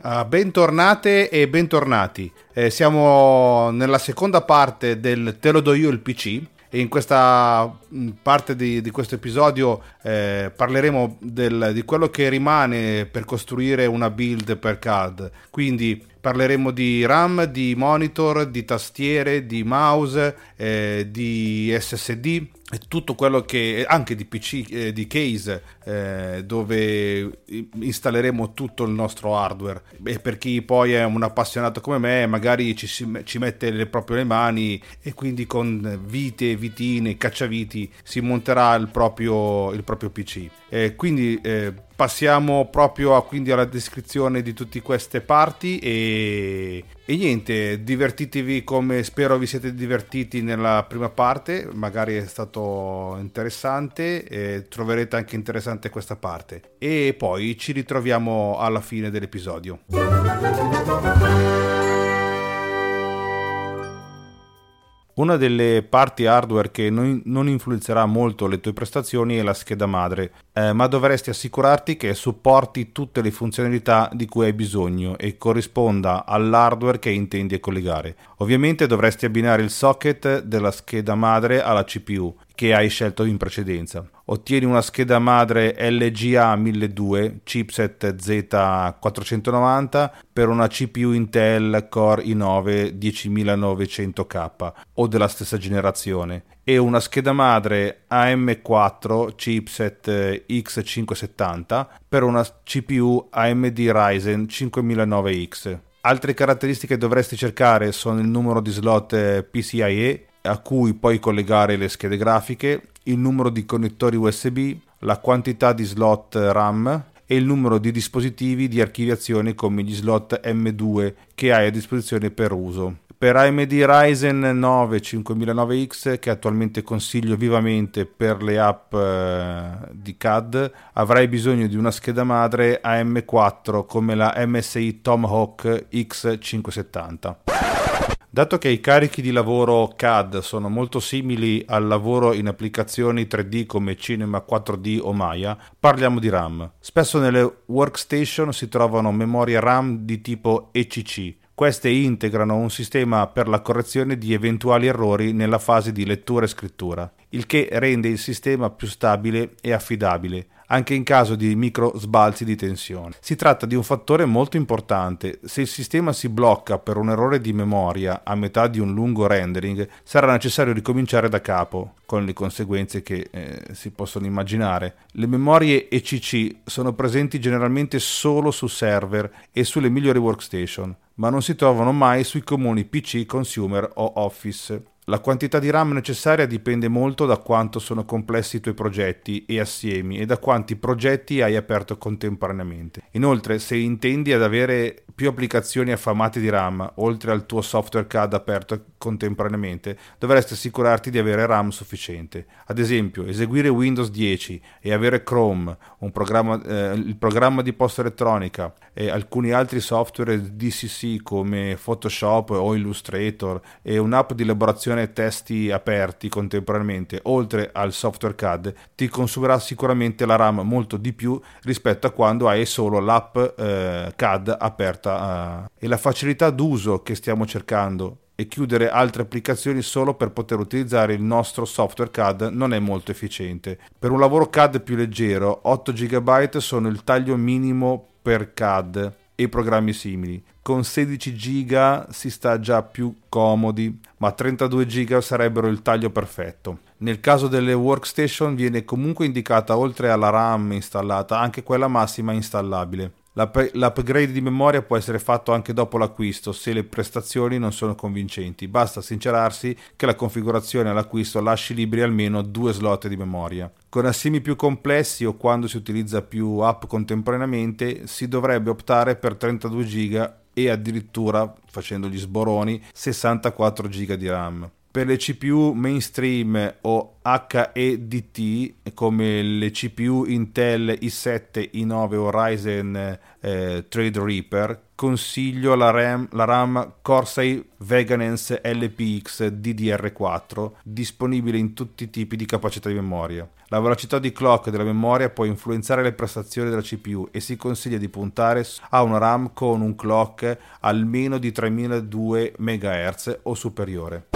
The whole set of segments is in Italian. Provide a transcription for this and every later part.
Uh, bentornate e bentornati. Eh, siamo nella seconda parte del Te lo do io il PC e in questa mm, parte di, di questo episodio eh, parleremo del, di quello che rimane per costruire una build per CAD. Quindi parleremo di RAM, di monitor, di tastiere, di mouse, eh, di SSD tutto quello che anche di PC eh, di case eh, dove installeremo tutto il nostro hardware. E per chi poi è un appassionato come me magari ci, ci mette le proprie mani e quindi con vite, vitine, cacciaviti si monterà il proprio, il proprio PC eh, quindi passiamo proprio a, quindi alla descrizione di tutte queste parti e, e, niente, divertitevi come spero vi siete divertiti nella prima parte, magari è stato interessante, e troverete anche interessante questa parte e poi ci ritroviamo alla fine dell'episodio. Una delle parti hardware che non, influenzerà molto le tue prestazioni è la scheda madre, eh, ma dovresti assicurarti che supporti tutte le funzionalità di cui hai bisogno e corrisponda all'hardware che intendi collegare. Ovviamente dovresti abbinare il socket della scheda madre alla CPU che hai scelto in precedenza. Ottieni una scheda madre LGA 1200 chipset Z490 per una CPU Intel Core i9 10900K o della stessa generazione e una scheda madre AM4 chipset X570 per una CPU AMD Ryzen 5009X. Altre caratteristiche che dovresti cercare sono il numero di slot PCIe a cui puoi collegare le schede grafiche, il numero di connettori USB, la quantità di slot RAM e il numero di dispositivi di archiviazione come gli slot M2 che hai a disposizione per uso. Per AMD Ryzen 9 5009X, che attualmente consiglio vivamente per le app eh, di CAD, avrai bisogno di una scheda madre AM4 come la MSI Tomahawk X570. Dato che i carichi di lavoro CAD sono molto simili al lavoro in applicazioni 3D come Cinema 4D o Maya, parliamo di RAM. Spesso nelle workstation si trovano memorie RAM di tipo ECC. Queste integrano un sistema per la correzione di eventuali errori nella fase di lettura e scrittura, il che rende il sistema più stabile e affidabile, anche in caso di micro sbalzi di tensione. Si tratta di un fattore molto importante. Se il sistema si blocca per un errore di memoria a metà di un lungo rendering, sarà necessario ricominciare da capo, con le conseguenze che eh, si possono immaginare. Le memorie ECC sono presenti generalmente solo su server e sulle migliori workstation, ma non si trovano mai sui comuni PC consumer o Office. La quantità di RAM necessaria dipende molto da quanto sono complessi i tuoi progetti e assiemi e da quanti progetti hai aperto contemporaneamente. Inoltre, se intendi ad avere più applicazioni affamate di RAM, oltre al tuo software CAD aperto contemporaneamente, dovresti assicurarti di avere RAM sufficiente. Ad esempio, eseguire Windows 10 e avere Chrome, programma, eh, il programma di posta elettronica e alcuni altri software DCC come Photoshop o Illustrator e un'app di elaborazione testi aperti contemporaneamente, oltre al software CAD, ti consumerà sicuramente la RAM molto di più rispetto a quando hai solo l'app eh, CAD aperta uh, e la facilità d'uso che stiamo cercando e chiudere altre applicazioni solo per poter utilizzare il nostro software CAD non è molto efficiente. Per un lavoro CAD più leggero, 8 GB sono il taglio minimo per CAD e programmi simili. Con 16 GB si sta già più comodi, ma 32 GB sarebbero il taglio perfetto. Nel caso delle workstation viene comunque indicata oltre alla RAM installata anche quella massima installabile. L'upgrade di memoria può essere fatto anche dopo l'acquisto se le prestazioni non sono convincenti. Basta sincerarsi che la configurazione all'acquisto lasci liberi almeno due slot di memoria. Con assimi più complessi o quando si utilizza più app contemporaneamente si dovrebbe optare per 32 GB e addirittura, facendo gli sboroni, 64 GB di RAM per le CPU mainstream o HEDT come le CPU Intel i7, i9 o Ryzen eh, Threadripper consiglio la RAM, la RAM Corsair Veganence LPX DDR4 disponibile in tutti i tipi di capacità di memoria. La velocità di clock della memoria può influenzare le prestazioni della CPU e si consiglia di puntare a una RAM con un clock almeno di 3002 MHz o superiore.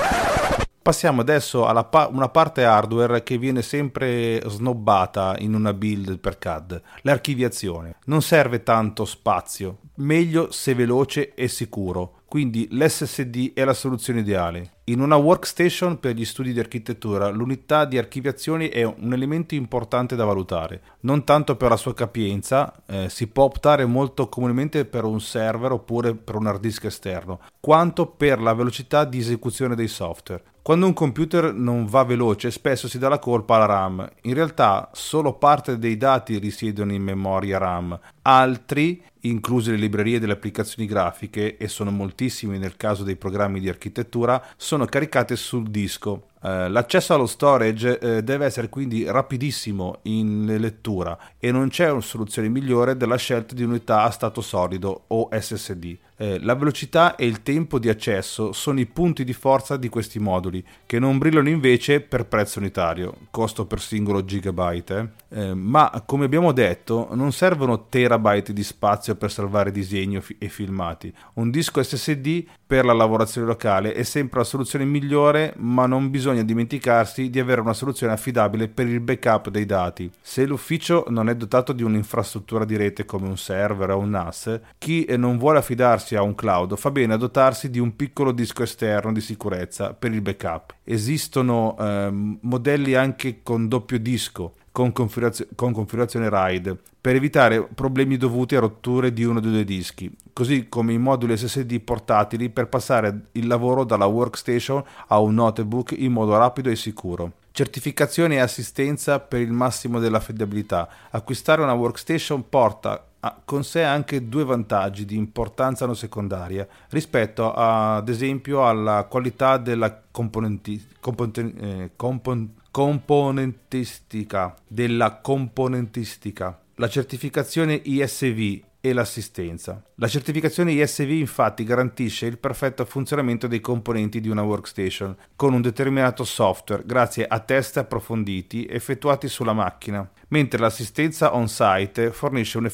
Passiamo adesso a pa- una parte hardware che viene sempre snobbata in una build per CAD, l'archiviazione. Non serve tanto spazio, meglio se veloce e sicuro quindi l'SSD è la soluzione ideale. In una workstation per gli studi di architettura l'unità di archiviazione è un elemento importante da valutare, non tanto per la sua capienza, eh, si può optare molto comunemente per un server oppure per un hard disk esterno, quanto per la velocità di esecuzione dei software. Quando un computer non va veloce spesso si dà la colpa alla RAM, in realtà solo parte dei dati risiedono in memoria RAM, altri incluse le librerie delle applicazioni grafiche, e sono moltissimi nel caso dei programmi di architettura, sono caricate sul disco. Eh, l'accesso allo storage eh, deve essere quindi rapidissimo in lettura e non c'è una soluzione migliore della scelta di unità a stato solido o SSD. Eh, la velocità e il tempo di accesso sono i punti di forza di questi moduli, che non brillano invece per prezzo unitario, costo per singolo gigabyte, eh. Ma come abbiamo detto non servono terabyte di spazio per salvare disegni e filmati. Un disco SSD per la lavorazione locale è sempre la soluzione migliore, ma non bisogna dimenticarsi di avere una soluzione affidabile per il backup dei dati. Se l'ufficio non è dotato di un'infrastruttura di rete come un server o un NAS, chi non vuole affidarsi a un cloud, fa bene a dotarsi di un piccolo disco esterno di sicurezza per il backup. Esistono eh, modelli anche con doppio disco, con, configurazio- con configurazione RAID, per evitare problemi dovuti a rotture di uno dei due dischi, così come i moduli SSD portatili per passare il lavoro dalla workstation a un notebook in modo rapido e sicuro. Certificazione e assistenza per il massimo dell'affidabilità. Acquistare una workstation porta con sé anche due vantaggi di importanza non secondaria rispetto ad esempio alla qualità della componenti, componenti, eh, compon, componentistica della componentistica la certificazione ISV e l'assistenza. La certificazione ISV infatti garantisce il perfetto funzionamento dei componenti di una workstation con un determinato software grazie a test approfonditi effettuati sulla macchina, mentre l'assistenza on-site fornisce un,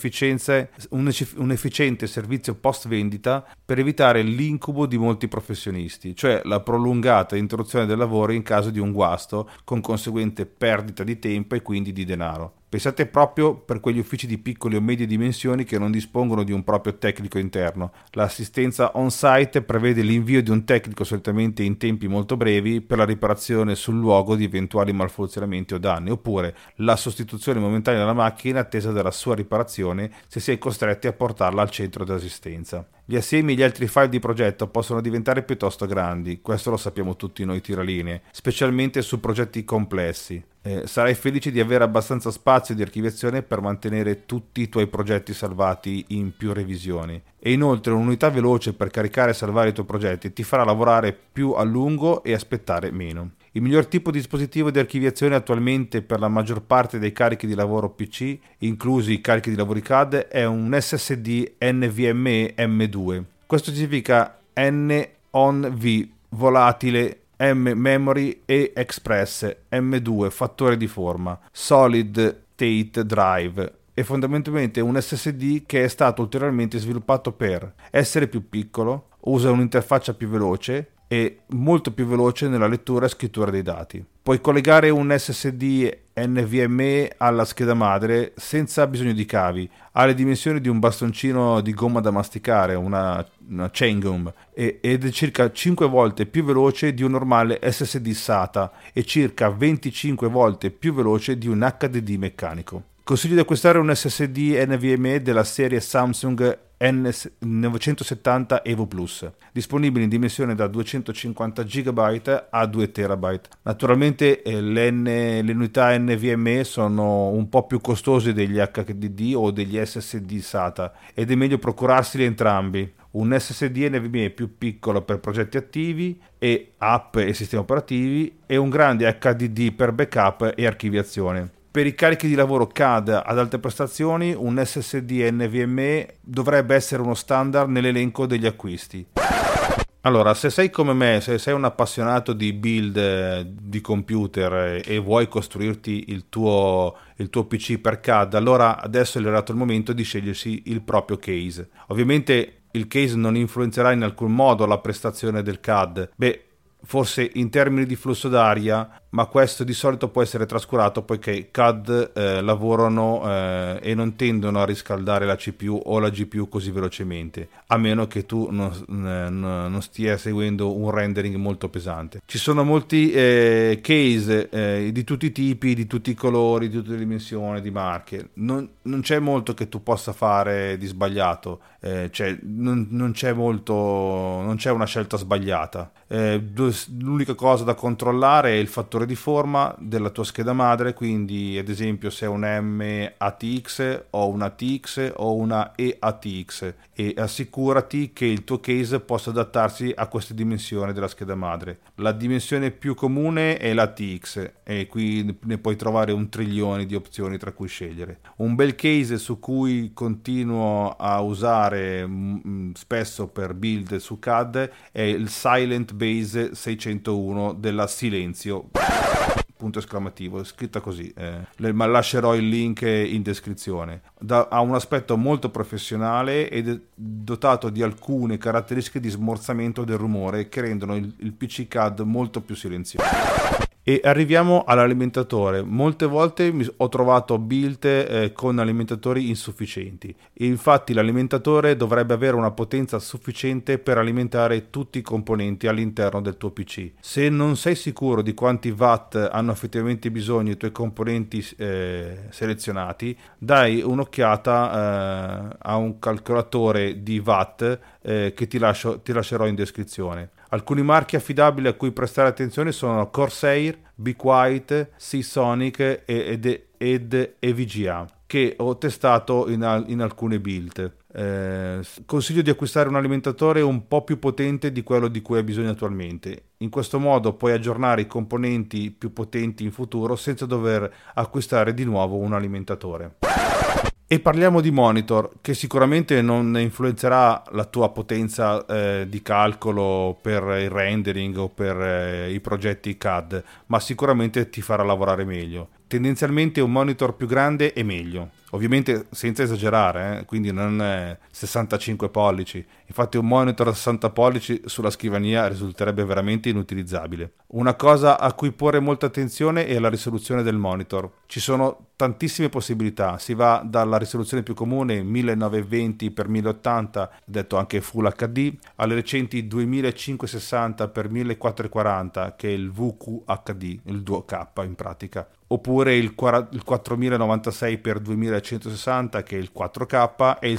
un efficiente servizio post vendita per evitare l'incubo di molti professionisti, cioè la prolungata interruzione del lavoro in caso di un guasto con conseguente perdita di tempo e quindi di denaro. Pensate proprio per quegli uffici di piccole o medie dimensioni che non dispongono di un proprio tecnico interno. L'assistenza on-site prevede l'invio di un tecnico solitamente in tempi molto brevi per la riparazione sul luogo di eventuali malfunzionamenti o danni, oppure la sostituzione momentanea della macchina in attesa della sua riparazione se si è costretti a portarla al centro dell'assistenza. Gli assiemi e gli altri file di progetto possono diventare piuttosto grandi, questo lo sappiamo tutti noi tiralinee, specialmente su progetti complessi. Eh, sarai felice di avere abbastanza spazio di archiviazione per mantenere tutti i tuoi progetti salvati in più revisioni. E inoltre un'unità veloce per caricare e salvare i tuoi progetti ti farà lavorare più a lungo e aspettare meno. Il miglior tipo di dispositivo di archiviazione attualmente per la maggior parte dei carichi di lavoro PC, inclusi i carichi di lavoro CAD, è un SSD NVMe M2. Questo significa N-on-V, volatile, M-memory e Express, M2, fattore di forma, Solid State Drive, è fondamentalmente un SSD che è stato ulteriormente sviluppato per essere più piccolo, usa un'interfaccia più veloce, e molto più veloce nella lettura e scrittura dei dati. Puoi collegare un SSD NVMe alla scheda madre senza bisogno di cavi, ha le dimensioni di un bastoncino di gomma da masticare, una, una chain gum, ed è circa 5 volte più veloce di un normale SSD SATA e circa 25 volte più veloce di un HDD meccanico. Consiglio di acquistare un SSD NVMe della serie Samsung N970 Evo Plus, disponibile in dimensione da 250 GB a 2 TB. Naturalmente eh, le, unità NVMe sono un po' più costose degli HDD o degli SSD SATA ed è meglio procurarseli entrambi. Un SSD NVMe più piccolo per progetti attivi e app e sistemi operativi e un grande HDD per backup e archiviazione. Per i carichi di lavoro CAD ad alte prestazioni, un SSD NVMe dovrebbe essere uno standard nell'elenco degli acquisti. Allora, se sei come me, se sei un appassionato di build di computer e vuoi costruirti il tuo, il tuo PC per CAD, allora adesso è arrivato il momento di scegliersi il proprio case. Ovviamente il case non influenzerà in alcun modo la prestazione del CAD. Beh, forse in termini di flusso d'aria, ma questo di solito può essere trascurato poiché CAD eh, lavorano eh, e non tendono a riscaldare la CPU o la GPU così velocemente, a meno che tu non, non stia seguendo un rendering molto pesante. Ci sono molti eh, case eh, di tutti i tipi, di tutti i colori, di tutte le dimensioni, di marche. Non, non c'è molto che tu possa fare di sbagliato, eh, cioè non, non, c'è molto, non c'è una scelta sbagliata. Eh, l'unica cosa da controllare è il fattore di forma della tua scheda madre, quindi ad esempio se è un MATX o una TX o una EATX e assicurati che il tuo case possa adattarsi a queste dimensioni della scheda madre. La dimensione più comune è la TX e qui ne puoi trovare un trilione di opzioni tra cui scegliere. Un bel case su cui continuo a usare mh, mm, spesso per build su CAD è il Silent Base 601 della Silenzio punto esclamativo, scritta così, eh, ma lascerò il link in descrizione. Da, ha un aspetto molto professionale ed è dotato di alcune caratteristiche di smorzamento del rumore che rendono il, il PC CAD molto più silenzioso. E arriviamo all'alimentatore. Molte volte ho trovato build eh, con alimentatori insufficienti. Infatti l'alimentatore dovrebbe avere una potenza sufficiente per alimentare tutti i componenti all'interno del tuo PC. Se non sei sicuro di quanti watt hanno effettivamente bisogno i tuoi componenti eh, selezionati, dai un'occhiata eh, a un calcolatore di watt eh, che ti, lascio, ti lascerò in descrizione. Alcuni marchi affidabili a cui prestare attenzione sono Corsair, Be Quiet, Seasonic ed, ed EVGA che ho testato in, in alcune build. Eh, consiglio di acquistare un alimentatore un po' più potente di quello di cui hai bisogno attualmente. In questo modo puoi aggiornare i componenti più potenti in futuro senza dover acquistare di nuovo un alimentatore. E parliamo di monitor, che sicuramente non influenzerà la tua potenza eh, di calcolo per il rendering o per eh, i progetti CAD, ma sicuramente ti farà lavorare meglio. Tendenzialmente un monitor più grande è meglio Ovviamente senza esagerare, eh? quindi non 65 pollici. Infatti un monitor da 60 pollici sulla scrivania risulterebbe veramente inutilizzabile. Una cosa a cui porre molta attenzione è la risoluzione del monitor. Ci sono tantissime possibilità, si va dalla risoluzione più comune 1920x1080, detto anche Full HD, alle recenti 2560x1440 che è il VQHD, il 2K in pratica oppure il, 4096x2160 che è il 4K e il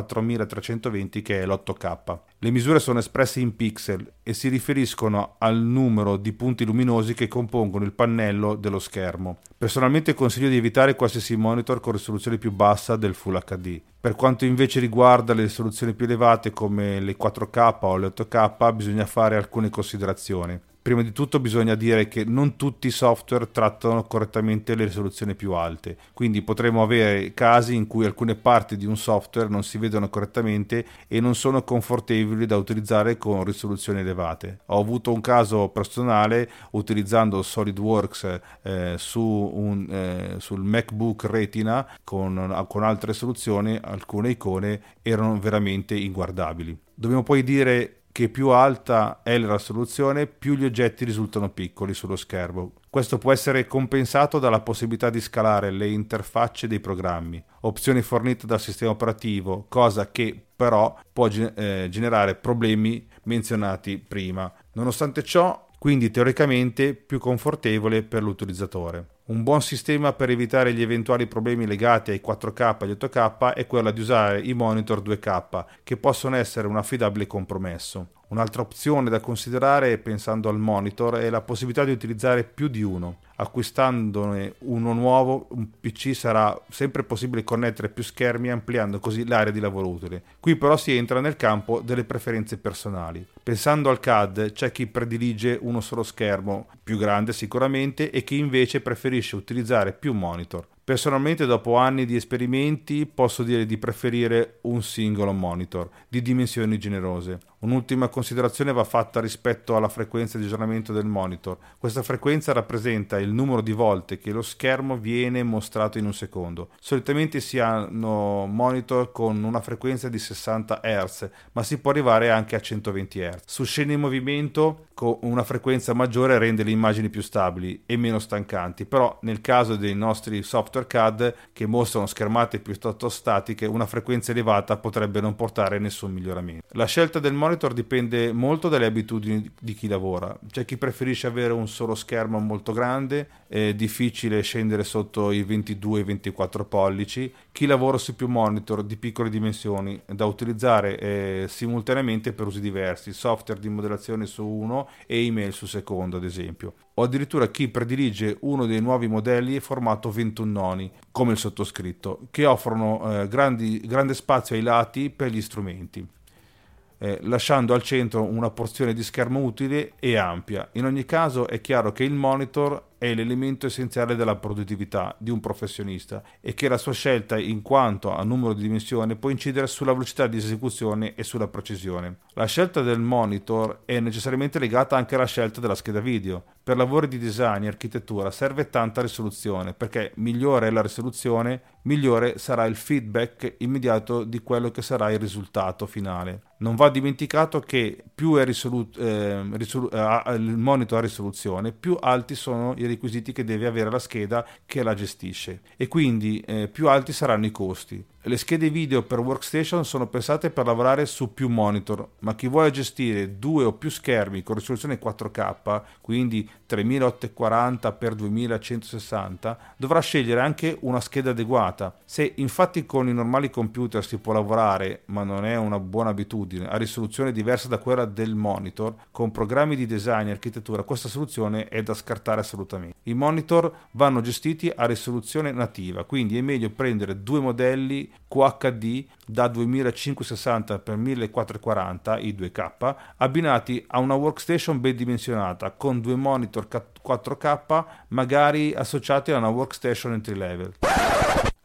7680x4320 che è l'8K. Le misure sono espresse in pixel e si riferiscono al numero di punti luminosi che compongono il pannello dello schermo. Personalmente consiglio di evitare qualsiasi monitor con risoluzione più bassa del Full HD. Per quanto invece riguarda le risoluzioni più elevate come le 4K o le 8K bisogna fare alcune considerazioni prima di tutto bisogna dire che non tutti i software trattano correttamente le risoluzioni più alte, quindi potremo avere casi in cui alcune parti di un software non si vedono correttamente e non sono confortevoli da utilizzare con risoluzioni elevate. Ho avuto un caso personale utilizzando SolidWorks eh, su un, eh, sul MacBook Retina con, con altre risoluzioni, alcune icone erano veramente inguardabili. Dobbiamo poi dire che più alta è la risoluzione, più gli oggetti risultano piccoli sullo schermo. Questo può essere compensato dalla possibilità di scalare le interfacce dei programmi, opzioni fornite dal sistema operativo, cosa che però può eh, generare problemi menzionati prima. Nonostante ciò, quindi teoricamente più confortevole per l'utilizzatore. Un buon sistema per evitare gli eventuali problemi legati ai 4K e agli 8K è quello di usare i monitor 2K, che possono essere un affidabile compromesso. Un'altra opzione da considerare pensando al monitor è la possibilità di utilizzare più di uno acquistandone uno nuovo, un PC sarà sempre possibile connettere più schermi ampliando così l'area di lavoro utile. Qui però si entra nel campo delle preferenze personali. Pensando al CAD c'è chi predilige uno solo schermo, più grande sicuramente, e chi invece preferisce utilizzare più monitor. Personalmente dopo anni di esperimenti posso dire di preferire un singolo monitor di dimensioni generose. Un'ultima considerazione va fatta rispetto alla frequenza di aggiornamento del monitor. Questa frequenza rappresenta il numero di volte che lo schermo viene mostrato in un secondo. Solitamente si hanno monitor con una frequenza di 60 Hz, ma si può arrivare anche a 120 Hz. Su scene in movimento con una frequenza maggiore rende le immagini più stabili e meno stancanti, però nel caso dei nostri software CAD che mostrano schermate piuttosto statiche, una frequenza elevata potrebbe non portare nessun miglioramento. La scelta del monitor monitor dipende molto dalle abitudini di chi lavora. C'è chi preferisce avere un solo schermo molto grande, è difficile scendere sotto i 22-24 pollici, chi lavora su più monitor di piccole dimensioni da utilizzare eh, simultaneamente per usi diversi, software di modellazione su uno e email su secondo ad esempio. O addirittura chi predilige uno dei nuovi modelli formato 21 noni, come il sottoscritto, che offrono eh, grandi, grande spazio ai lati per gli strumenti eh, lasciando al centro una porzione di schermo utile e ampia. In ogni caso è chiaro che il monitor è l'elemento essenziale della produttività di un professionista e che la sua scelta in quanto a numero di dimensioni può incidere sulla velocità di esecuzione e sulla precisione. La scelta del monitor è necessariamente legata anche alla scelta della scheda video. Per lavori di design e architettura serve tanta risoluzione perché migliore è la risoluzione, migliore sarà il feedback immediato di quello che sarà il risultato finale. Non va dimenticato che più è risolu- eh, risolu- eh, il monitor a risoluzione, più alti sono i requisiti che deve avere la scheda che la gestisce e quindi eh, più alti saranno i costi. Le schede video per workstation sono pensate per lavorare su più monitor, ma chi vuole gestire due o più schermi con risoluzione 4K, quindi 3840 x 2160, dovrà scegliere anche una scheda adeguata. Se infatti con i normali computer si può lavorare, ma non è una buona abitudine, a risoluzione diversa da quella del monitor, con programmi di design e architettura, questa soluzione è da scartare assolutamente. I monitor vanno gestiti a risoluzione nativa, quindi è meglio prendere due modelli QHD da 2560 x 1440 i 2K abbinati a una workstation ben dimensionata con due monitor 4K magari associati a una workstation entry level.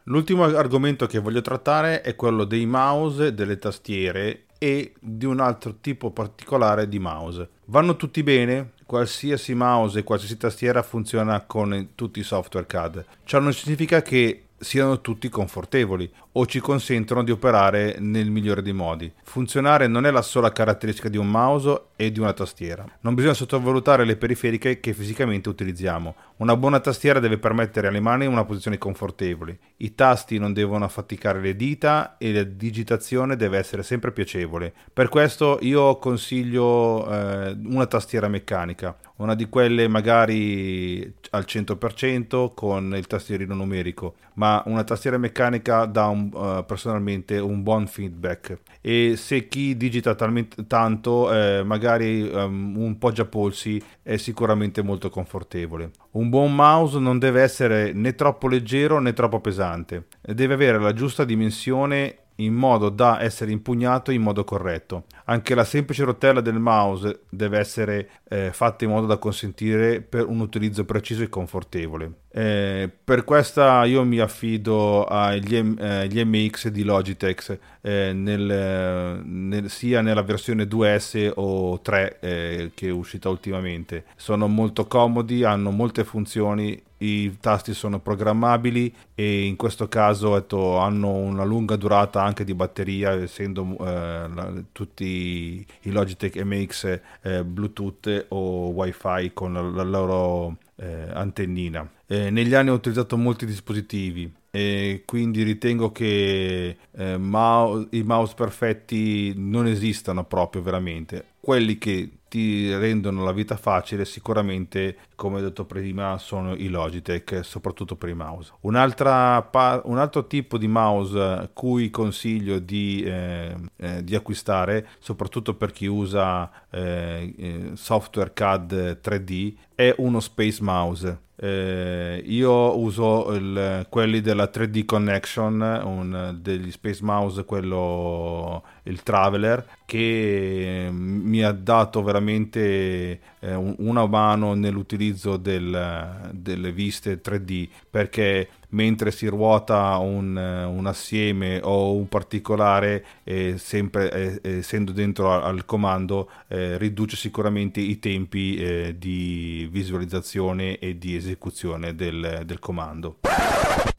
L'ultimo argomento che voglio trattare è quello dei mouse, delle tastiere e di un altro tipo particolare di mouse. Vanno tutti bene? Qualsiasi mouse e qualsiasi tastiera funziona con tutti i software CAD. Ciò non significa che siano tutti confortevoli o ci consentono di operare nel migliore dei modi. Funzionare non è la sola caratteristica di un mouse e di una tastiera. Non bisogna sottovalutare le periferiche che fisicamente utilizziamo. Una buona tastiera deve permettere alle mani una posizione confortevole. I tasti non devono affaticare le dita e la digitazione deve essere sempre piacevole. Per questo io consiglio eh, una tastiera meccanica, una di quelle magari al 100% con il tastierino numerico, ma una tastiera meccanica dà un, uh, personalmente un buon feedback e se chi digita talmente tanto eh, magari um, un poggiapolsi è sicuramente molto confortevole. Un buon mouse non deve essere né troppo leggero né troppo pesante, deve avere la giusta dimensione in modo da essere impugnato in modo corretto. Anche la semplice rotella del mouse deve essere eh, fatta in modo da consentire per un utilizzo preciso e confortevole. Eh, per questa io mi affido agli eh, MX di Logitech eh, nel, nel, sia nella versione 2S o 3 eh, che è uscita ultimamente. Sono molto comodi, hanno molte funzioni i tasti sono programmabili e in questo caso etto, hanno una lunga durata anche di batteria essendo eh, la, tutti i Logitech MX eh, Bluetooth o Wi-Fi con la, la loro eh, antennina. Eh, negli anni ho utilizzato molti dispositivi e quindi ritengo che eh, mouse, i mouse perfetti non esistano proprio veramente quelli che ti rendono la vita facile sicuramente come ho detto prima sono i Logitech soprattutto per i mouse. Un altro tipo di mouse cui consiglio di, eh, eh, di acquistare soprattutto per chi usa eh, eh software CAD 3D è uno Space Mouse. Eh, io uso il, quelli della 3D Connection, un, degli Space Mouse, quello il Traveler, che mi ha dato veramente eh, una mano nell'utilizzo del, delle viste 3D perché mentre si ruota un, un assieme o un particolare, eh, sempre eh, essendo dentro al, al comando, eh, riduce sicuramente i tempi eh, di visualizzazione e di esecuzione del, del comando.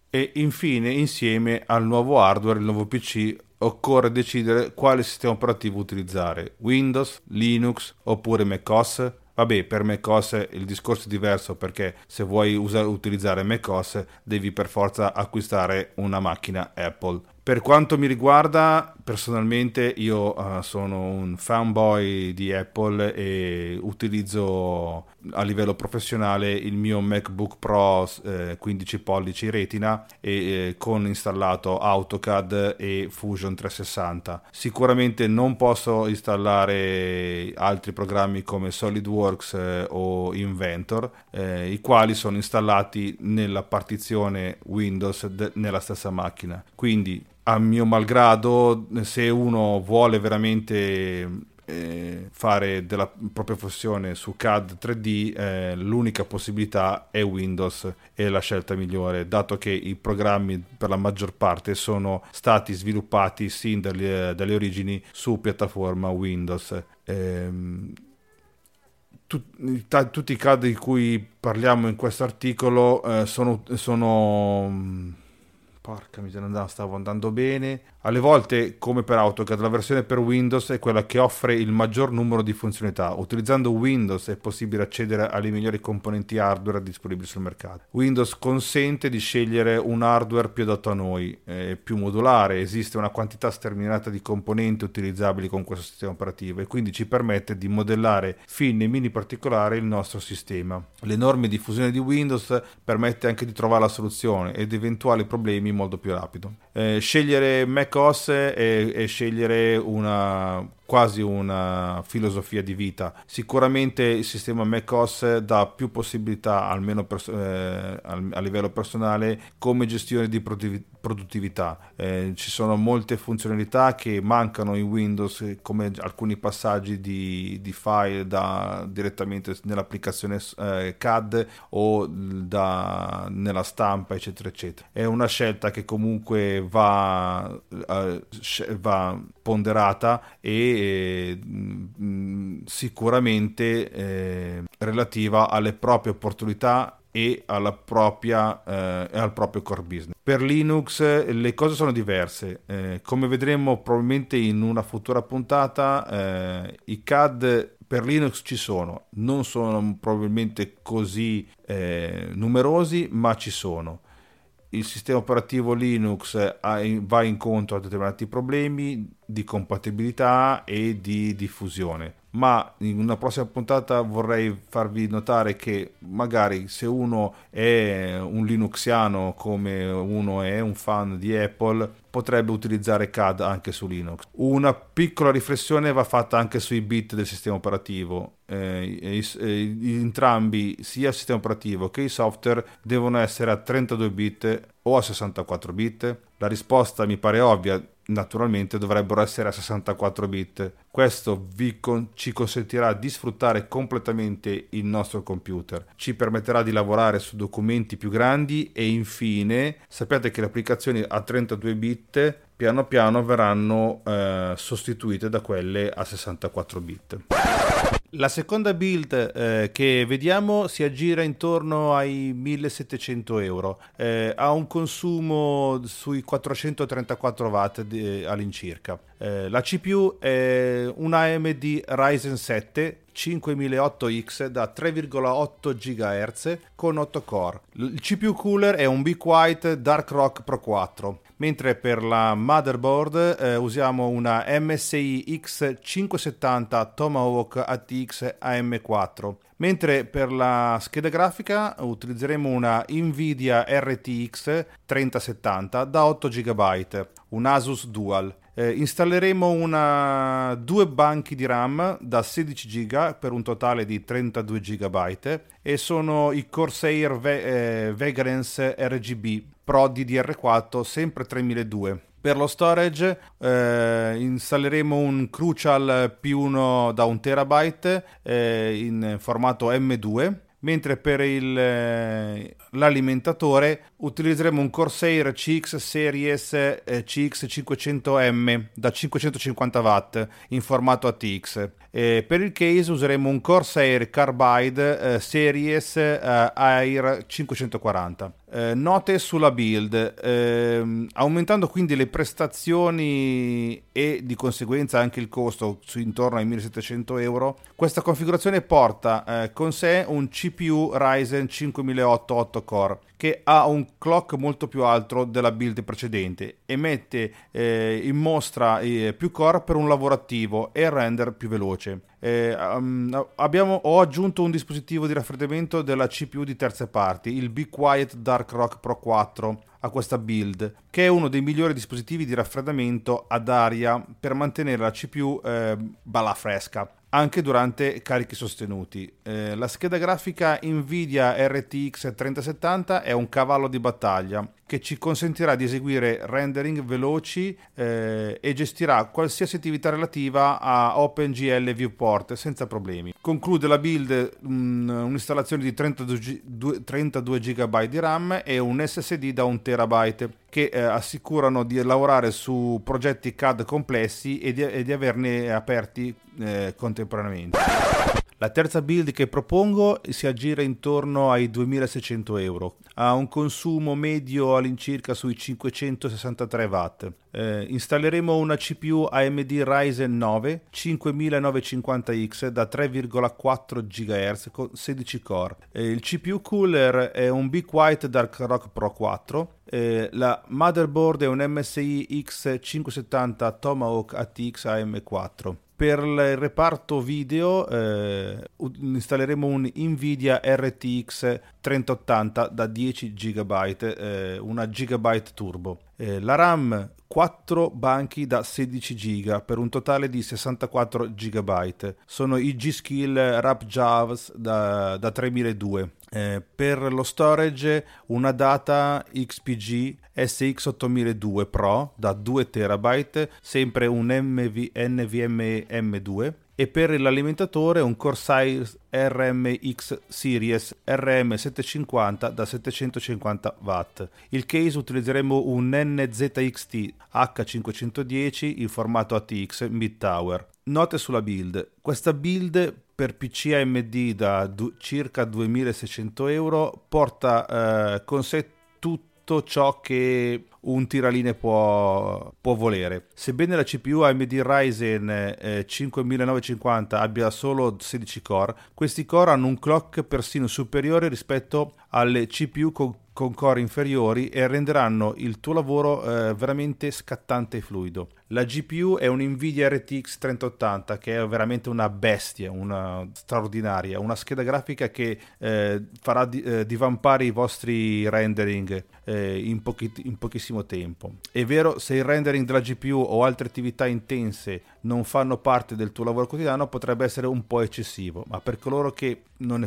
E infine, insieme al nuovo hardware, il nuovo PC, occorre decidere quale sistema operativo utilizzare, Windows, Linux oppure macOS Vabbè, per macOS il discorso è diverso perché se vuoi usare, utilizzare macOS devi per forza acquistare una macchina Apple. Per quanto mi riguarda, personalmente io uh, sono un fanboy di Apple e utilizzo a livello professionale il mio MacBook Pro eh, 15 pollici Retina e, eh, con installato AutoCAD e Fusion 360. Sicuramente non posso installare altri programmi come SolidWorks eh, o Inventor, eh, i quali sono installati nella partizione Windows de- nella stessa macchina. Quindi a mio malgrado, se uno vuole veramente eh, fare della propria professione su CAD 3D, eh, l'unica possibilità è Windows è la scelta migliore, dato che i programmi per la maggior parte sono stati sviluppati sin dalle, dalle origini su piattaforma Windows. Eh, tutti i CAD di cui parliamo in questo articolo eh, sono, sono porca miseria, stavo andando bene. Alle volte, come per AutoCAD, la versione per Windows è quella che offre il maggior numero di funzionalità. Utilizzando Windows è possibile accedere alle migliori componenti hardware disponibili sul mercato. Windows consente di scegliere un hardware più adatto a noi, eh, più modulare, esiste una quantità sterminata di componenti utilizzabili con questo sistema operativo e quindi ci permette di modellare fin nei mini particolari il nostro sistema. L'enorme diffusione di Windows permette anche di trovare la soluzione ed eventuali problemi in modo più rapido. Eh, scegliere macOS e, e scegliere una quasi una filosofia di vita. Sicuramente il sistema macOS dà più possibilità, almeno per, eh, a livello personale, come gestione di produttività. Eh, ci sono molte funzionalità che mancano in Windows, come alcuni passaggi di, di file da, direttamente nell'applicazione eh, CAD o da, nella stampa, eccetera, eccetera. È una scelta che comunque va, eh, va ponderata e mh, sicuramente eh, relativa alle proprie opportunità e propria, eh, al proprio core business. Per Linux le cose sono diverse, eh, come vedremo probabilmente in una futura puntata eh, i CAD per Linux ci sono, non sono probabilmente così eh, numerosi ma ci sono il sistema operativo Linux va incontro a determinati problemi di compatibilità e di diffusione ma in una prossima puntata vorrei farvi notare che magari se uno è un linuxiano come uno è un fan di Apple potrebbe utilizzare CAD anche su Linux. Una piccola riflessione va fatta anche sui bit del sistema operativo. Eh, eh, entrambi, sia il sistema operativo che i software, devono essere a 32 bit o a 64 bit. La risposta mi pare ovvia, naturalmente dovrebbero essere a 64 bit. Questo con- ci consentirà di sfruttare completamente il nostro computer, ci permetterà di lavorare su documenti più grandi e infine sappiate che le applicazioni a 32 bit piano piano verranno eh, sostituite da quelle a 64 bit. La seconda build eh, che vediamo si aggira intorno ai 1700 euro, eh, ha un consumo sui 434 watt di, eh, all'incirca. Eh, la CPU è una AMD Ryzen 7 5008X da 3,8 GHz con 8 core. Il CPU cooler è un Be Quiet Dark Rock Pro 4 mentre per la motherboard eh, usiamo una MSI X570 Tomahawk ATX AM4 mentre per la scheda grafica utilizzeremo una Nvidia RTX 3070 da 8 GB, un Asus Dual. Eh, installeremo una, due banchi di RAM da 16 GB per un totale di 32 GB e sono i Corsair Ve- eh, Vegrance RGB Pro DDR4 sempre 3002. Per lo storage eh, installeremo un Crucial P1 da 1 TB eh, in formato M2 mentre per il, eh, l'alimentatore utilizzeremo un Corsair CX Series eh, CX500M da 550 watt in formato ATX. Eh, per il case useremo un Corsair Carbide eh, Series eh, Air 540. Eh, note sulla build, eh, aumentando quindi le prestazioni e di conseguenza anche il costo su intorno ai 1700 euro, questa configurazione porta eh, con sé un CPU Ryzen 5008 8 core che ha un clock molto più alto della build precedente e mette eh, in mostra eh, più core per un lavoro attivo e il render più veloce. Eh, um, abbiamo, ho aggiunto un dispositivo di raffreddamento della CPU di terze parti, il Be Quiet Dark Rock Pro 4 a questa build, che è uno dei migliori dispositivi di raffreddamento ad aria per mantenere la CPU eh, balla fresca anche durante carichi sostenuti. Eh, la scheda grafica Nvidia RTX 3070 è un cavallo di battaglia che ci consentirà di eseguire rendering veloci eh, e gestirà qualsiasi attività relativa a OpenGL Viewport senza problemi. Conclude la build um, un'installazione di 32, 32 GB di RAM e un SSD da 1 TB che eh, assicurano di lavorare su progetti CAD complessi e di, e di averne aperti eh, contemporaneamente. La terza build che propongo si aggira intorno ai 2600 euro, ha un consumo medio all'incirca sui 563 watt. Eh, installeremo una CPU AMD Ryzen 9 5950X da 3,4 GHz con 16 core. Eh, il CPU cooler è un Be Quiet Dark Rock Pro 4. Eh, la motherboard è un MSI X570 Tomahawk ATX AM4 per il reparto video eh, installeremo un Nvidia RTX 3080 da 10 GB, eh, una Gigabyte Turbo. Eh, la RAM 4 banchi da 16 GB per un totale di 64 GB. Sono i G-Skill Rap Javs da, da 3002. Eh, per lo storage una data XPG SX8002 Pro da 2 TB, sempre un NVMe M2 e per l'alimentatore un Corsair RMX Series RM750 da 750 watt. Il case utilizzeremo un NZXT H510 in formato ATX Mid Tower. Note sulla build. Questa build per PC AMD da du- circa 2600 euro porta eh, con sé tutto ciò che un tiraline può, può volere. Sebbene la CPU AMD Ryzen eh, 5950 abbia solo 16 core, questi core hanno un clock persino superiore rispetto alle CPU con, con core inferiori e renderanno il tuo lavoro eh, veramente scattante e fluido. La GPU è un Nvidia RTX 3080 che è veramente una bestia, una straordinaria, una scheda grafica che eh, farà di, eh, divampare i vostri rendering eh, in, pochi, in pochissimo tempo. È vero, se il rendering della GPU o altre attività intense non fanno parte del tuo lavoro quotidiano potrebbe essere un po' eccessivo, ma per coloro che,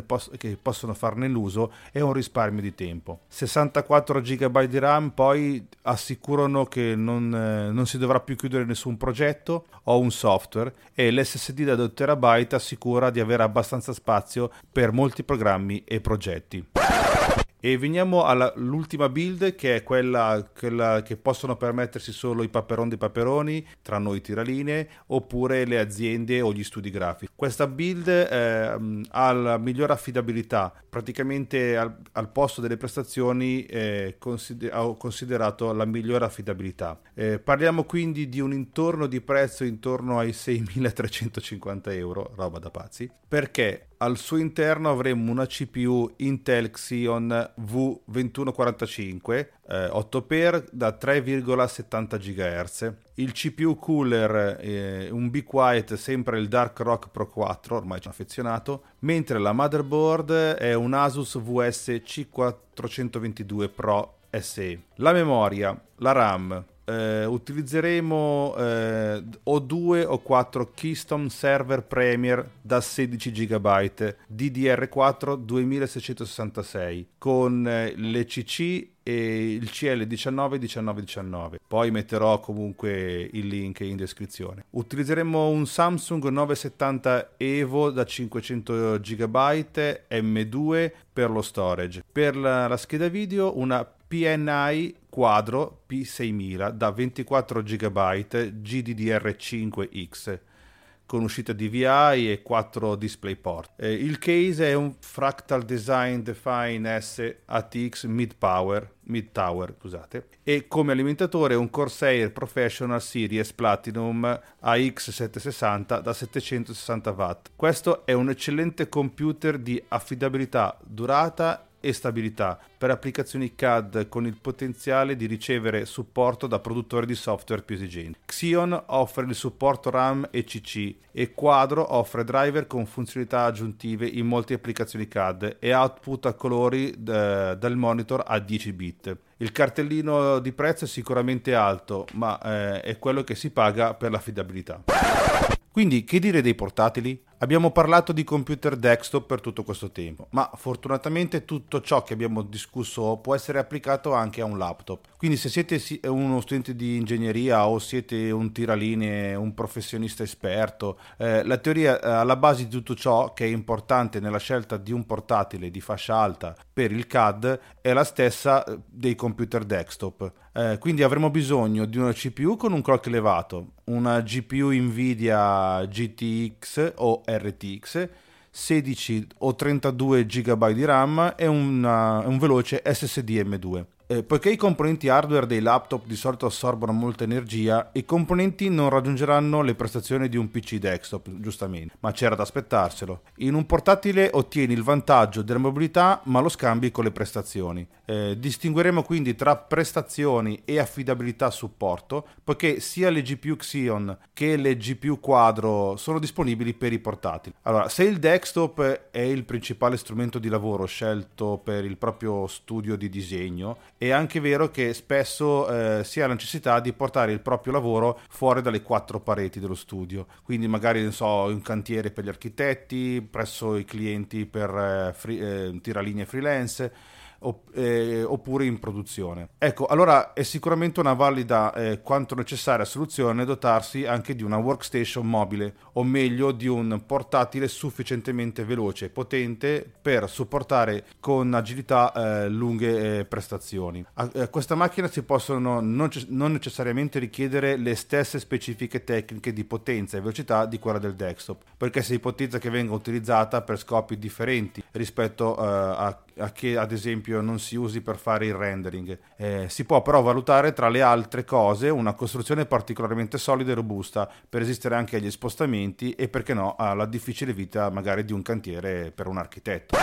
poss- che possono farne l'uso è un risparmio di tempo. 64 GB di RAM poi assicurano che non, eh, non si dovrà più chiudere nessun progetto o un software e l'SSD da 2 TB assicura di avere abbastanza spazio per molti programmi e progetti. E veniamo all'ultima build che è quella, quella, che possono permettersi solo i paperon dei paperoni, tra noi tiraline, oppure le aziende o gli studi grafici. Questa build eh, ha la migliore affidabilità, praticamente al, al posto delle prestazioni eh, consider- ho considerato la migliore affidabilità. Eh, parliamo quindi di un intorno di prezzo intorno ai 6.350 euro, roba da pazzi, perché al suo interno avremo una CPU Intel Xeon V2145 eh, 8x da 3,70 GHz. Il CPU cooler eh, un Be Quiet sempre il Dark Rock Pro 4, ormai ci affezionato, mentre la motherboard è un Asus VS C422 Pro SE. La memoria, la RAM, eh, utilizzeremo eh, o 2 o 4 Keystone Server Premier da 16 GB DDR4 2666 con eh, l'ECC e il CL19 1919. Poi metterò comunque il link in descrizione. Utilizzeremo un Samsung 970 Evo da 500 GB M2 per lo storage. Per la, la scheda video una PNI quadro P6000 da 24 GB GDDR5X con uscita DVI e 4 DisplayPort. Eh, il case è un Fractal Design Define S ATX Mid Power, Mid Tower, scusate, e come alimentatore un Corsair Professional Series Platinum AX760 da 760 watt. Questo è un eccellente computer di affidabilità, durata e stabilità per applicazioni CAD con il potenziale di ricevere supporto da produttori di software più esigenti. Xeon offre il supporto RAM e CC e Quadro offre driver con funzionalità aggiuntive in molte applicazioni CAD e output a colori d- dal monitor a 10 bit. Il cartellino di prezzo è sicuramente alto, ma eh, è quello che si paga per l'affidabilità. Quindi, che dire dei portatili? Abbiamo parlato di computer desktop per tutto questo tempo, ma fortunatamente tutto ciò che abbiamo discusso può essere applicato anche a un laptop. Quindi se siete uno studente di ingegneria o siete un tiralinee, un professionista esperto, eh, la teoria eh, alla base di tutto ciò che è importante nella scelta di un portatile di fascia alta per il CAD è la stessa eh, dei computer desktop. Eh, quindi avremo bisogno di una CPU con un clock elevato, una GPU Nvidia GTX o RTX, 16 o 32 GB di RAM e una, un veloce SSD M2. Eh, poiché i componenti hardware dei laptop di solito assorbono molta energia, i componenti non raggiungeranno le prestazioni di un PC desktop, giustamente, ma c'era da aspettarselo. In un portatile ottieni il vantaggio della mobilità, ma lo scambi con le prestazioni. Eh, distingueremo quindi tra prestazioni e affidabilità supporto, poiché sia le GPU Xeon che le GPU Quadro sono disponibili per i portatili. Allora, se il desktop è il principale strumento di lavoro scelto per il proprio studio di disegno, è anche vero che spesso eh, si ha la necessità di portare il proprio lavoro fuori dalle quattro pareti dello studio, quindi magari non so, un cantiere per gli architetti, presso i clienti per eh, free, eh, tiralinee freelance eh, oppure in produzione. Ecco, allora è sicuramente una valida eh, quanto necessaria soluzione dotarsi anche di una workstation mobile, o meglio di un portatile sufficientemente veloce e potente per supportare con agilità eh, lunghe eh, prestazioni. A eh, questa macchina si possono non, non necessariamente richiedere le stesse specifiche tecniche di potenza e velocità di quella del desktop, perché si ipotizza che venga utilizzata per scopi differenti rispetto uh, a, a, che ad esempio non si usi per fare il rendering. Eh, si può però valutare tra le altre cose una costruzione particolarmente solida e robusta per resistere anche agli spostamenti e perché no alla difficile vita magari di un cantiere per un architetto.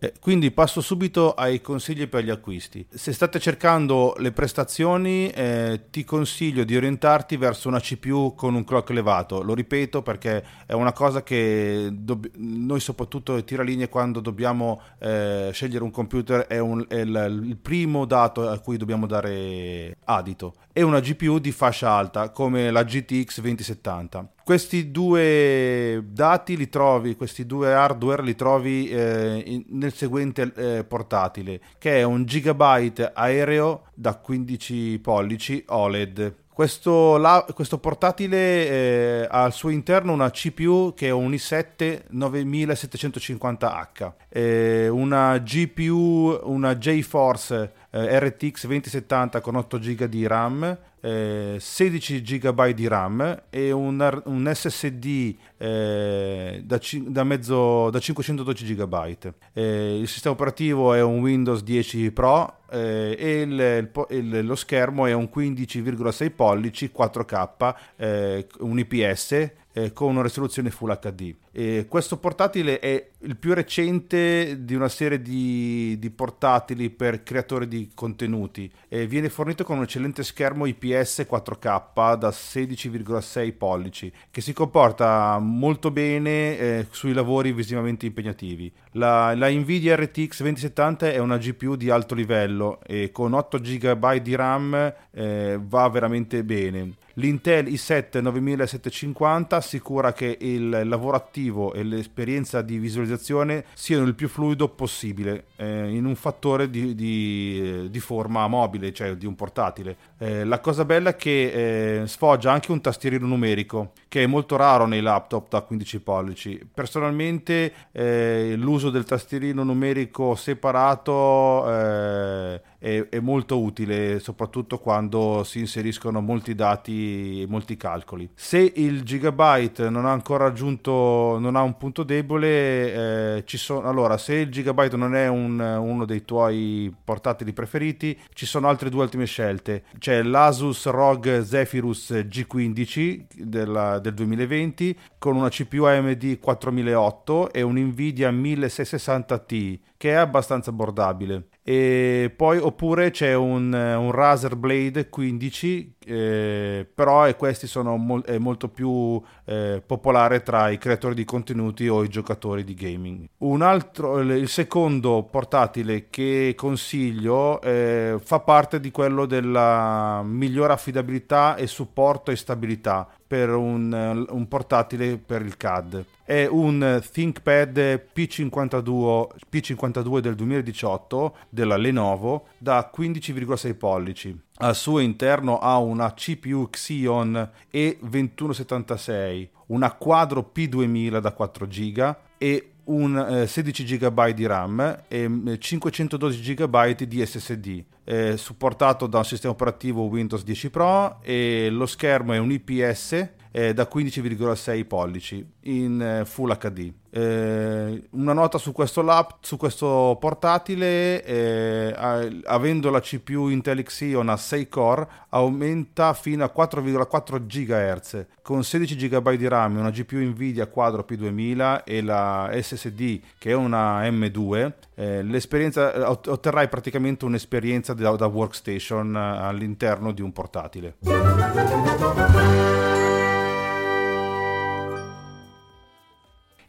Eh, quindi passo subito ai consigli per gli acquisti. Se state cercando le prestazioni, eh, ti consiglio di orientarti verso una CPU con un clock elevato. Lo ripeto perché è una cosa che dobb- noi, soprattutto tiralinee, quando dobbiamo eh, scegliere un computer, è, un, è il, il primo dato a cui dobbiamo dare adito. E una GPU di fascia alta come la GTX 2070 questi due dati li trovi, questi due hardware li trovi eh, in, nel seguente eh, portatile, che è un Gigabyte aereo da 15 pollici OLED. Questo, la, questo portatile eh, ha al suo interno una CPU che è un i7 9750H, eh, una GPU, una GeForce RTX 2070 con 8 GB di RAM, eh, 16 GB di RAM e un, un SSD eh, da, da, mezzo, da 512 GB. Eh, il sistema operativo è un Windows 10 Pro eh, e il, il, lo schermo è un 15,6 pollici 4K, eh, un IPS eh, con una risoluzione Full HD. E questo portatile è il più recente di una serie di, di portatili per creatori di contenuti e viene fornito con un eccellente schermo IPS 4K da 16,6 pollici che si comporta molto bene eh, sui lavori visivamente impegnativi. La, la, Nvidia RTX 2070 è una GPU di alto livello e con 8 GB di RAM eh, va veramente bene. L'Intel i7 9750 assicura che il lavoro attivo e l'esperienza di visualizzazione siano il più fluido possibile eh, in un fattore di, di, di, forma mobile, cioè di un portatile. Eh, la cosa bella è che eh, sfoggia anche un tastierino numerico, che è molto raro nei laptop da 15 pollici. Personalmente eh, l'uso del tastierino numerico separato eh, è, è, molto utile, soprattutto quando si inseriscono molti dati molti calcoli. Se il gigabyte non ha ancora raggiunto, non ha un punto debole, eh, ci sono, allora se il gigabyte non è un, uno dei tuoi portatili preferiti, ci sono altre due ultime scelte. C'è l'Asus ROG Zephyrus G15 della, del 2020 con una CPU AMD 4008 e un Nvidia 1660 Ti che è abbastanza abbordabile. E poi oppure c'è un, un Razer Blade 15, eh, però questi sono mol- è molto più eh, popolare tra i creatori di contenuti o i giocatori di gaming. Un altro, il secondo portatile che consiglio eh, fa parte di quello della migliore affidabilità e supporto e stabilità per un, un portatile per il CAD. È un ThinkPad P52, P52 del 2018 della Lenovo da 15,6 pollici. Al suo interno ha una CPU Xeon E2176, una Quadro P2000 da 4 GB e un eh, 16 GB di RAM e 512 mm, GB di SSD, eh, supportato da un sistema operativo Windows 10 Pro e lo schermo è un IPS eh, da 15,6 pollici in eh, Full HD. Eh, una nota su questo, lap, su questo portatile, eh, avendo la CPU Intel Xeon a 6 core, aumenta fino a 4,4 GHz con 16 GB di RAM, una GPU Nvidia Quadro P2000 e la SSD che è una M2. Eh, l'esperienza, eh, otterrai praticamente un'esperienza da, da workstation all'interno di un portatile.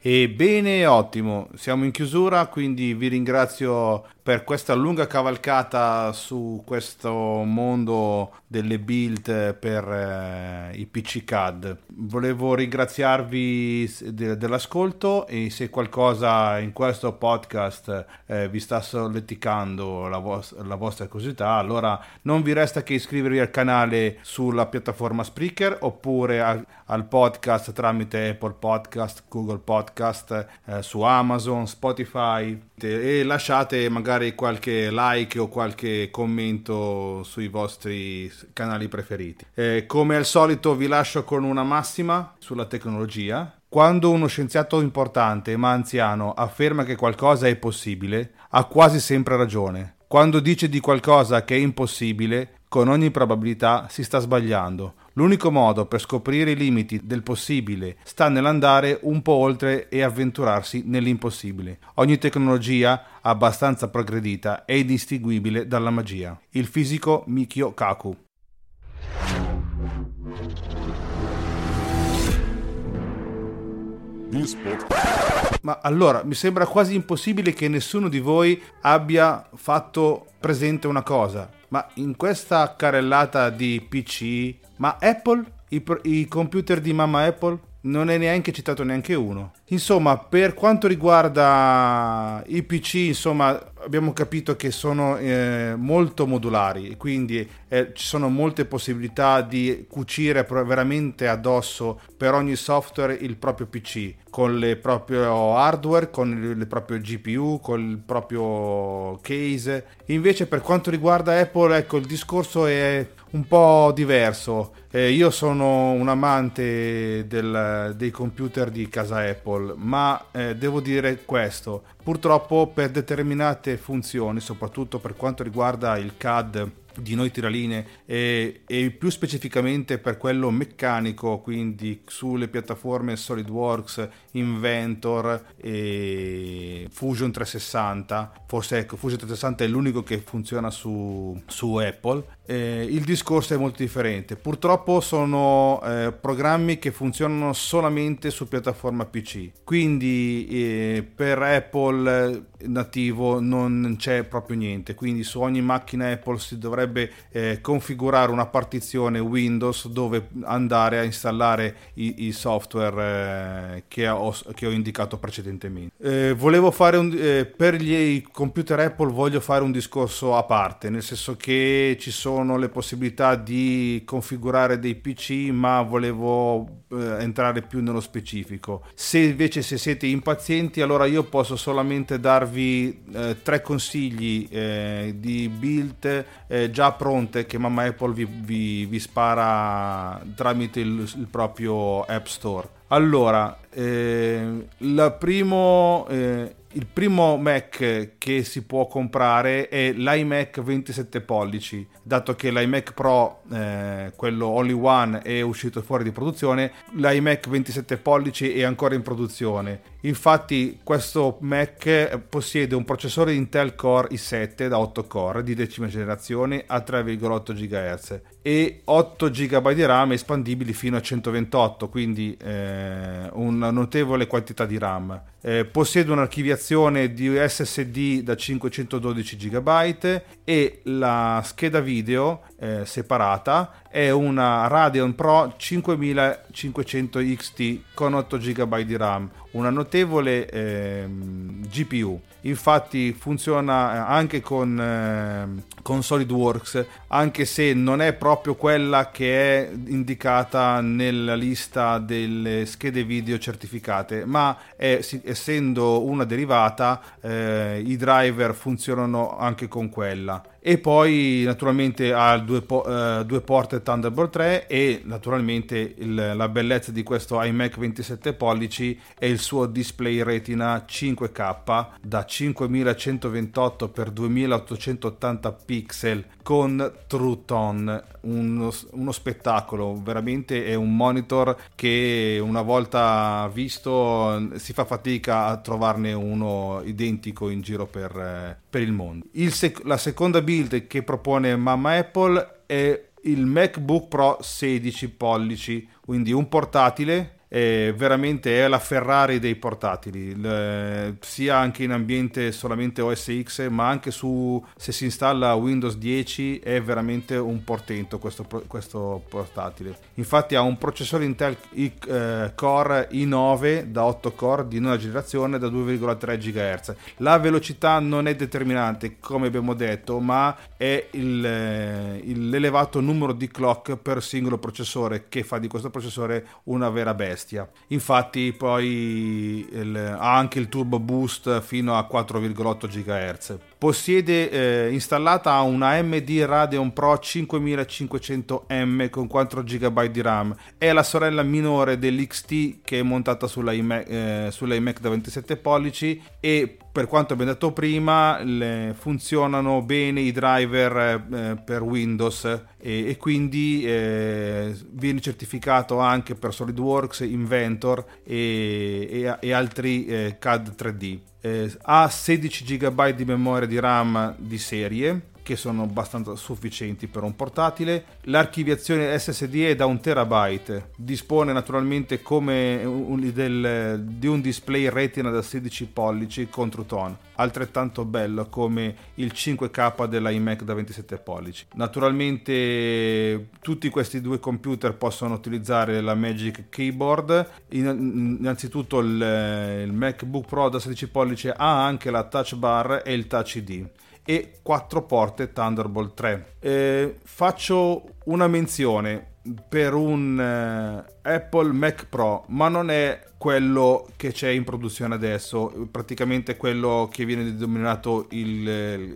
Ebbene, ottimo, siamo in chiusura, quindi vi ringrazio per questa lunga cavalcata su questo mondo delle build per eh, i PC CAD. Volevo ringraziarvi de- dell'ascolto e se qualcosa in questo podcast eh, vi sta solleticando la, vo- la, vostra curiosità, allora non vi resta che iscrivervi al canale sulla piattaforma Spreaker oppure a- al podcast tramite Apple Podcast, Google Podcast, eh, su Amazon, Spotify e lasciate magari magari qualche like o qualche commento sui vostri canali preferiti. Eh, come al solito vi lascio con una massima sulla tecnologia. Quando uno scienziato importante ma anziano afferma che qualcosa è possibile, ha quasi sempre ragione. Quando dice di qualcosa che è impossibile, con ogni probabilità si sta sbagliando. L'unico modo per scoprire i limiti del possibile sta nell'andare un po' oltre e avventurarsi nell'impossibile. Ogni tecnologia abbastanza progredita è indistinguibile dalla magia. Il fisico Mikio Kaku. Ma allora mi sembra quasi impossibile che nessuno di voi abbia fatto presente una cosa. Ma in questa carrellata di PC, ma Apple, i, i computer di mamma Apple, non è neanche citato neanche uno. Insomma, per quanto riguarda i PC, insomma, abbiamo capito che sono eh, molto modulari, quindi eh, ci sono molte possibilità di cucire veramente addosso per ogni software il proprio PC, con il proprio hardware, con il proprio GPU, con il proprio case. Invece per quanto riguarda Apple, ecco, il discorso è un po' diverso. Eh, io sono un amante del, dei computer di casa Apple, ma eh, devo dire questo. Purtroppo per determinate funzioni, soprattutto per quanto riguarda il CAD di noi tiraline e, e, più specificamente per quello meccanico, quindi sulle piattaforme SolidWorks, Inventor e Fusion 360, forse ecco, Fusion 360 è l'unico che funziona su, su Apple, eh, il discorso è molto differente. Purtroppo sono eh, programmi che funzionano solamente su piattaforma PC, quindi eh, per Apple nativo non c'è proprio niente, quindi su ogni macchina Apple si dovrebbe eh, configurare una partizione Windows dove andare a installare i, i software eh, che ho, che, ho, indicato precedentemente. Eh, volevo fare un, per gli computer Apple voglio fare un discorso a parte, nel senso che ci sono le possibilità di configurare dei PC, ma volevo eh, entrare più nello specifico. Se invece se siete impazienti, allora io posso solamente darvi eh, tre consigli eh, di build eh, già pronte che mamma Apple vi, vi, vi spara tramite il, il proprio App Store. Allora, eh, la primo, eh, il primo Mac che si può comprare è l'iMac 27 pollici, dato che l'iMac Pro, eh, quello Only One, è uscito fuori di produzione, l'iMac 27 pollici è ancora in produzione. Infatti questo Mac possiede un processore Intel Core i7 da 8 core di decima generazione a 3,8 GHz e 8 GB di RAM espandibili fino a 128, quindi eh, una notevole quantità di RAM. Eh, possiede un'archiviazione di SSD da 512 GB e la scheda video eh, separata è una Radeon Pro 5500 XT con 8 GB di RAM, una notevole eh, GPU. Infatti funziona eh, anche con, eh, con, SolidWorks, anche se non è proprio quella che è indicata nella lista delle schede video certificate, ma è, essendo una derivata, eh, i driver funzionano anche con quella e poi naturalmente ha due, po- uh, due porte Thunderbolt 3 e naturalmente il, la bellezza di questo iMac 27 pollici è il suo display retina 5K da 5128 x 2880 pixel con True Tone, uno, uno, spettacolo, veramente è un monitor che una volta visto si fa fatica a trovarne uno identico in giro per, per il mondo. Il sec- la seconda build che propone Mamma Apple è il MacBook Pro 16 pollici, quindi un portatile è veramente è la Ferrari dei portatili, Le, sia anche in ambiente solamente OS X, ma anche su se si installa Windows 10 è veramente un portento questo, questo portatile. Infatti ha un processore Intel I, eh, Core i9 da 8 core di nuova generazione da 2,3 GHz. La velocità non è determinante, come abbiamo detto, ma è il, eh, l'elevato numero di clock per singolo processore che fa di questo processore una vera bestia bestia. Infatti poi il, ha anche il turbo boost fino a 4,8 GHz. Possiede eh, installata una AMD Radeon Pro 5500M con 4 GB di RAM. È la sorella minore dell'XT che è montata sull'iMac, eh, sull'iMac da 27 pollici e per quanto abbiamo detto prima, le, funzionano bene i driver eh, per Windows e, e quindi eh, viene certificato anche per SolidWorks, Inventor e, e, e altri eh, CAD 3D. Eh, ha 16 GB di memoria di RAM di serie che sono abbastanza sufficienti per un portatile. L'archiviazione SSD è da un terabyte, dispone naturalmente come un, del, di un display retina da 16 pollici con True Tone, altrettanto bello come il 5K dell'iMac da 27 pollici. Naturalmente tutti questi due computer possono utilizzare la Magic Keyboard, innanzitutto il, il MacBook Pro da 16 pollici ha anche la touch bar e il touch ID e quattro porte Thunderbolt 3. Eh, faccio una menzione per un eh, Apple Mac Pro, ma non è quello che c'è in produzione adesso, praticamente quello che viene denominato il,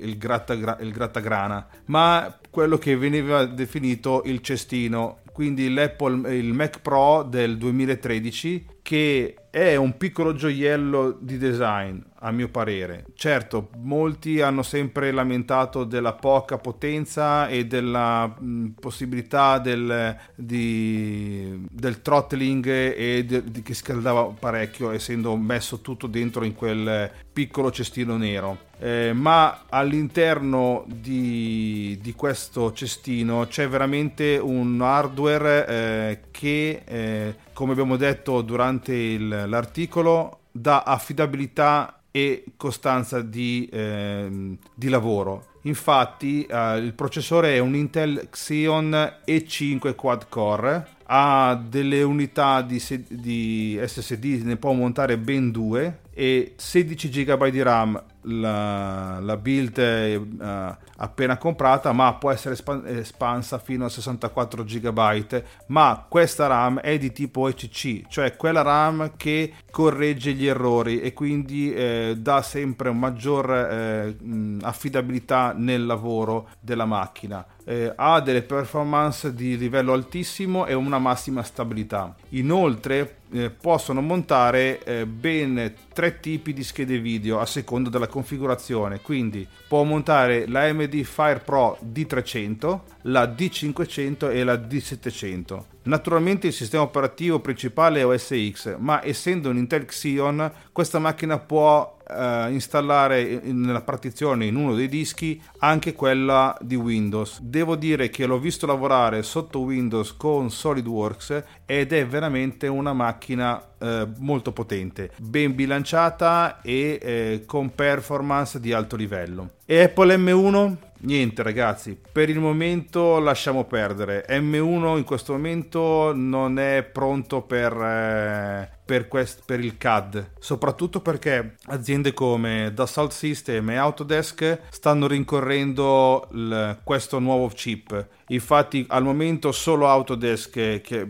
il, grattagra, il grattagrana, ma quello che veniva definito il cestino, quindi l'Apple, il Mac Pro del 2013 che è un piccolo gioiello di design, a mio parere. Certo, molti hanno sempre lamentato della poca potenza e della mh, possibilità del, di, del throttling e de, di, che scaldava parecchio, essendo messo tutto dentro in quel piccolo cestino nero. Eh, ma all'interno di, di, questo cestino c'è veramente un hardware eh, che, eh, come abbiamo detto durante il, l'articolo dà affidabilità e costanza di, eh, di lavoro. Infatti eh, il processore è un Intel Xeon E5 quad core, ha delle unità di, di SSD, ne può montare ben due e 16 GB di RAM la, la build è uh, appena comprata ma può essere espansa fino a 64 GB ma questa RAM è di tipo ECC cioè quella RAM che corregge gli errori e quindi eh, dà sempre maggior eh, affidabilità nel lavoro della macchina eh, ha delle performance di livello altissimo e una massima stabilità. Inoltre eh, possono montare eh, ben tre tipi di schede video a seconda della configurazione, quindi può montare la AMD Fire Pro D300, la D500 e la D700. Naturalmente il sistema operativo principale è OS X, ma essendo un Intel Xeon, questa macchina può eh, installare nella partizione in uno dei dischi anche quella di Windows. Devo dire che l'ho visto lavorare sotto Windows con SolidWorks ed è veramente una macchina eh, molto potente, ben bilanciata e eh, con performance di alto livello. E Apple M1? Niente ragazzi, per il momento lasciamo perdere. M1 in questo momento non è pronto per, eh, per, quest, per, il CAD, soprattutto perché aziende come Dassault System e Autodesk stanno rincorrendo il, questo nuovo chip. Infatti al momento solo Autodesk, che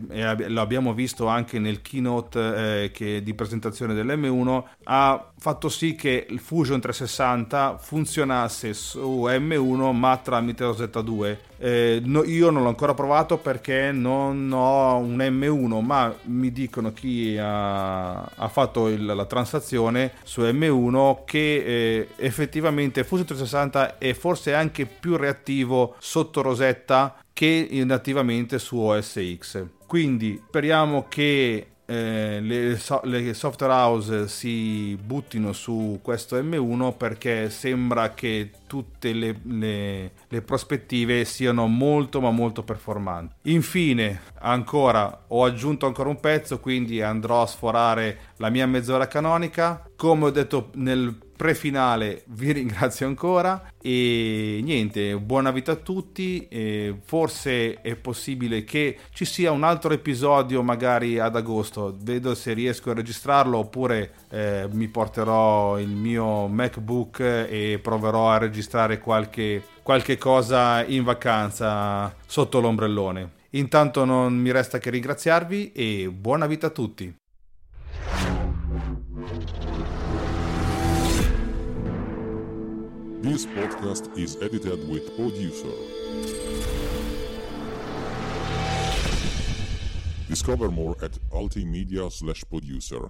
lo abbiamo visto anche nel keynote eh, di presentazione dell'M1, ha fatto sì che il Fusion 360 funzionasse su M1 ma tramite Rosetta 2. Eh, no, io non l'ho ancora provato perché non ho un M1, ma mi dicono chi ha, ha fatto il, la transazione su M1 che eh, effettivamente Fusion 360 è forse anche più reattivo sotto Rosetta che nativamente su OS X. Quindi speriamo che eh, le, le, software house si buttino su questo M1 perché sembra che tutte le, le, le, prospettive siano molto ma molto performanti. Infine, ancora ho aggiunto ancora un pezzo, quindi andrò a sforare la mia mezz'ora canonica. Come ho detto nel pre-finale vi ringrazio ancora e niente, buona vita a tutti. E forse è possibile che ci sia un altro episodio magari ad agosto. Vedo se riesco a registrarlo oppure eh, mi porterò il mio MacBook e proverò a registrare qualche, qualche cosa in vacanza sotto l'ombrellone. Intanto non mi resta che ringraziarvi e buona vita a tutti. This podcast is edited with producer. Discover more at ultimedia slash producer.